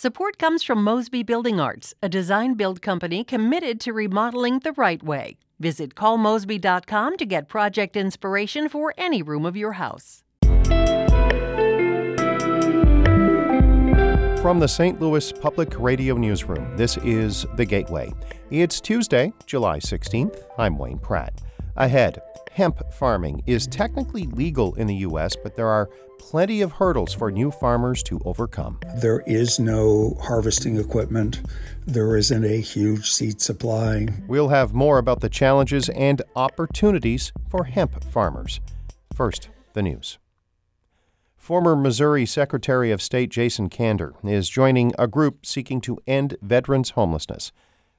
Support comes from Mosby Building Arts, a design build company committed to remodeling the right way. Visit callmosby.com to get project inspiration for any room of your house. From the St. Louis Public Radio Newsroom, this is The Gateway. It's Tuesday, July 16th. I'm Wayne Pratt. Ahead, hemp farming is technically legal in the U.S., but there are plenty of hurdles for new farmers to overcome. There is no harvesting equipment. There isn't a huge seed supply. We'll have more about the challenges and opportunities for hemp farmers. First, the news. Former Missouri Secretary of State Jason Kander is joining a group seeking to end veterans' homelessness.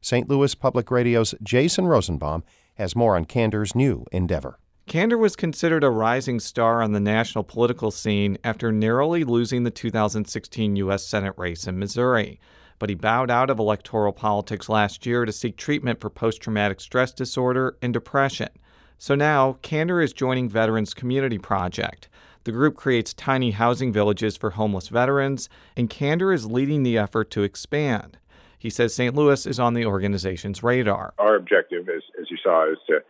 St. Louis Public Radio's Jason Rosenbaum has more on Kander's new endeavor. Kander was considered a rising star on the national political scene after narrowly losing the 2016 U.S. Senate race in Missouri. But he bowed out of electoral politics last year to seek treatment for post traumatic stress disorder and depression. So now, Kander is joining Veterans Community Project. The group creates tiny housing villages for homeless veterans, and Kander is leading the effort to expand. He says St. Louis is on the organization's radar. Our objective, is, as you saw, is to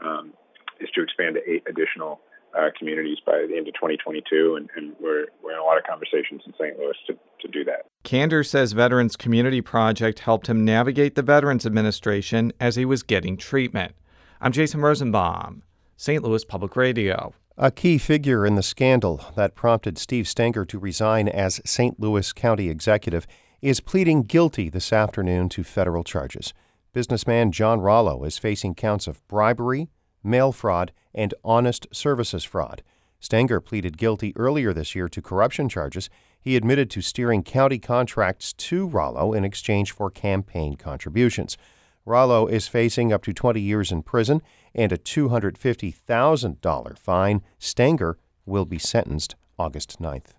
um, is to expand to eight additional uh, communities by the end of 2022, and, and, we're, we're in a lot of conversations in St. Louis to, to do that. Kander says Veterans Community Project helped him navigate the Veterans Administration as he was getting treatment. I'm Jason Rosenbaum, St. Louis Public Radio. A key figure in the scandal that prompted Steve Stenger to resign as St. Louis County Executive is pleading guilty this afternoon to federal charges. Businessman John Rollo is facing counts of bribery, mail fraud, and honest services fraud. Stenger pleaded guilty earlier this year to corruption charges. He admitted to steering county contracts to Rollo in exchange for campaign contributions. Rollo is facing up to 20 years in prison and a $250,000 fine. Stenger will be sentenced August 9th.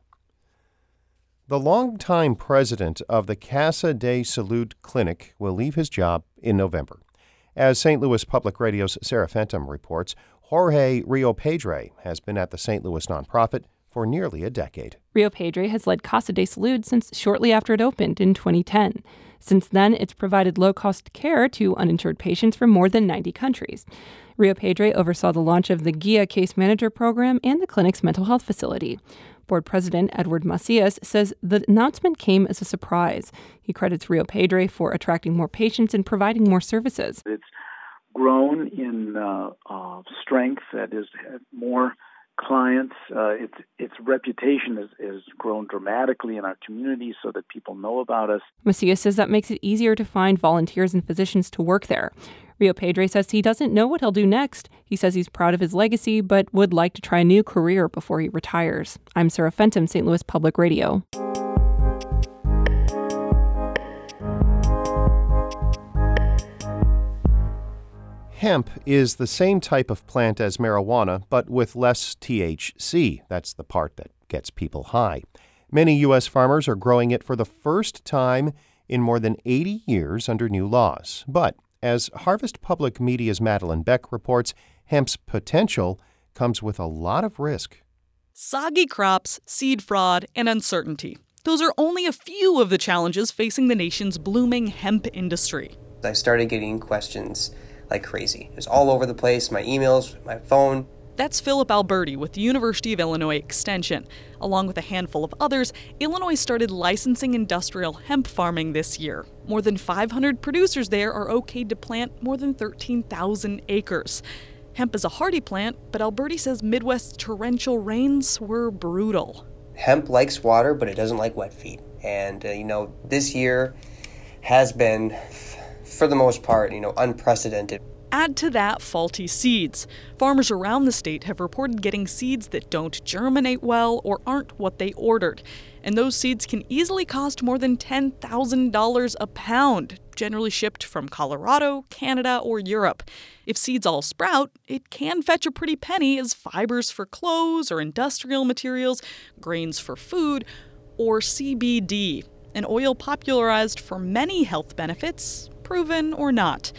The longtime president of the Casa de Salud Clinic will leave his job in November. As St. Louis Public Radio's Sarah Fentem reports, Jorge Riopedre has been at the St. Louis nonprofit for nearly a decade. Riopedre has led Casa de Salud since shortly after it opened in 2010. Since then, it's provided low cost care to uninsured patients from more than 90 countries. Riopedre oversaw the launch of the GUIA Case Manager program and the clinic's mental health facility. Board President Edward Macias says the announcement came as a surprise. He credits Riopedre for attracting more patients and providing more services. It's grown in uh, uh, strength, that is, more clients. Uh, its its reputation has, has grown dramatically in our community so that people know about us. Macias says that makes it easier to find volunteers and physicians to work there. Riopedre says he doesn't know what he'll do next. He says he's proud of his legacy, but would like to try a new career before he retires. I'm Sarah Fentem, St. Louis Public Radio. Hemp is the same type of plant as marijuana, but with less THC. That's the part that gets people high. Many U.S. farmers are growing it for the first time in more than 80 years under new laws. But as Harvest Public Media's Madelyn Beck reports, hemp's potential comes with a lot of risk. Soggy crops, seed fraud, and uncertainty. Those are only a few of the challenges facing the nation's blooming hemp industry. I started getting questions like crazy. It was all over the place my emails, my phone. That's Philip Alberti with the University of Illinois Extension. Along with a handful of others, Illinois started licensing industrial hemp farming this year. More than 500 producers there are okayed to plant more than 13,000 acres. Hemp is a hardy plant, but Alberti says Midwest's torrential rains were brutal. Hemp likes water, but it doesn't like wet feet. And, uh, you know, this year has been for the most part, you know, unprecedented. Add to that faulty seeds. Farmers around the state have reported getting seeds that don't germinate well or aren't what they ordered. And those seeds can easily cost more than $10,000 a pound, generally shipped from Colorado, Canada, or Europe. If seeds all sprout, it can fetch a pretty penny as fibers for clothes or industrial materials, grains for food, or CBD, an oil popularized for many health benefits, proven or not.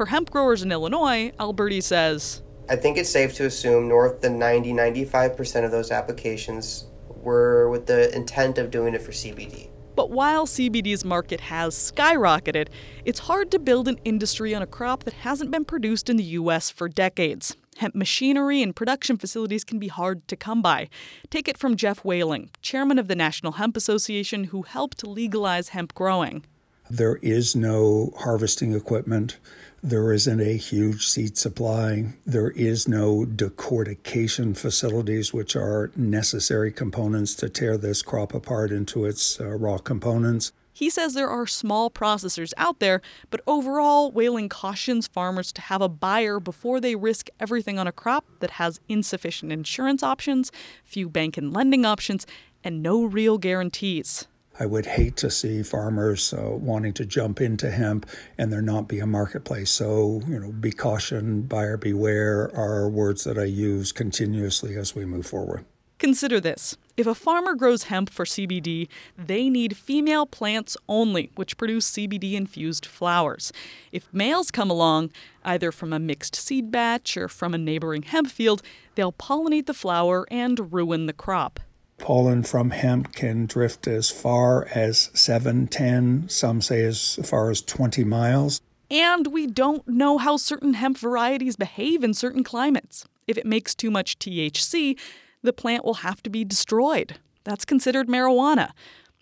For hemp growers in Illinois, Alberti says I think it's safe to assume north than 90 95% of those applications were with the intent of doing it for CBD. But while CBD's market has skyrocketed, it's hard to build an industry on a crop that hasn't been produced in the U.S. for decades. Hemp machinery and production facilities can be hard to come by. Take it from Geoff Whaling, chairman of the National Hemp Association, who helped legalize hemp growing. There is no harvesting equipment. There isn't a huge seed supply. There is no decortication facilities, which are necessary components to tear this crop apart into its uh, raw components. He says there are small processors out there, but overall, Whaling cautions farmers to have a buyer before they risk everything on a crop that has insufficient insurance options, few bank and lending options, and no real guarantees. I would hate to see farmers uh, wanting to jump into hemp and there not be a marketplace. So, you know, be caution, buyer beware are words that I use continuously as we move forward. Consider this. If a farmer grows hemp for CBD, they need female plants only, which produce CBD infused flowers. If males come along, either from a mixed seed batch or from a neighboring hemp field, they'll pollinate the flower and ruin the crop. Pollen from hemp can drift as far as 7, 10, some say as far as 20 miles. And we don't know how certain hemp varieties behave in certain climates. If it makes too much THC, the plant will have to be destroyed. That's considered marijuana.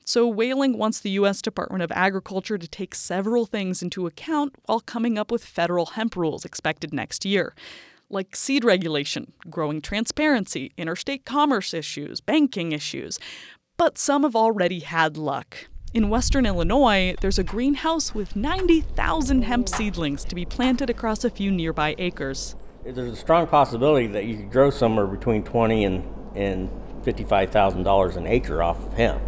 So, Whaling wants the U.S. Department of Agriculture to take several things into account while coming up with federal hemp rules expected next year, like seed regulation, growing transparency, interstate commerce issues, banking issues. But some have already had luck. In western Illinois, there's a greenhouse with 90,000 hemp seedlings to be planted across a few nearby acres there's a strong possibility that you could grow somewhere between twenty and and fifty-five thousand dollars an acre off of hemp.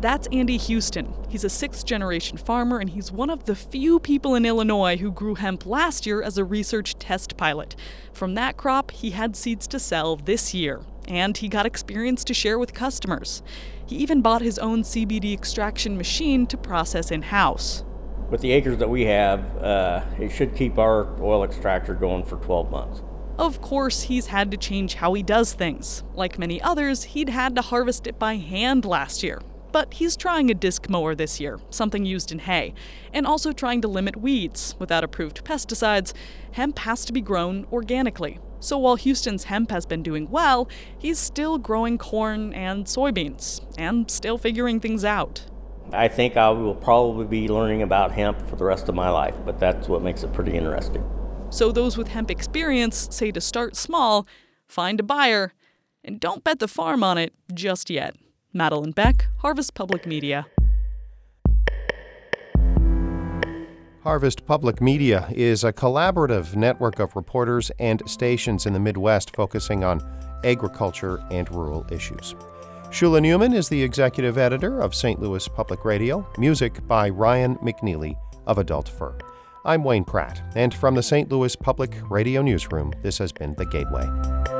That's Andy Houston. He's a sixth generation farmer, and he's one of the few people in Illinois who grew hemp last year as a research test pilot. From that crop, he had seeds to sell this year, and he got experience to share with customers. He even bought his own CBD extraction machine to process in house with the acres that we have, uh, it should keep our oil extractor going for 12 months. Of course, he's had to change how he does things. Like many others, he'd had to harvest it by hand last year. But he's trying a disc mower this year, something used in hay, and also trying to limit weeds. Without approved pesticides, hemp has to be grown organically. So while Houston's hemp has been doing well, he's still growing corn and soybeans, and still figuring things out. I think I will probably be learning about hemp for the rest of my life, but that's what makes it pretty interesting. So, those with hemp experience say to start small, find a buyer, and don't bet the farm on it just yet. Madelyn Beck, Harvest Public Media. Harvest Public Media is a collaborative network of reporters and stations in the Midwest focusing on agriculture and rural issues. Shula Neuman is the executive editor of St. Louis Public Radio, music by Ryan McNeely of Adult Fur. I'm Wayne Pratt, and from the St. Louis Public Radio Newsroom, this has been The Gateway.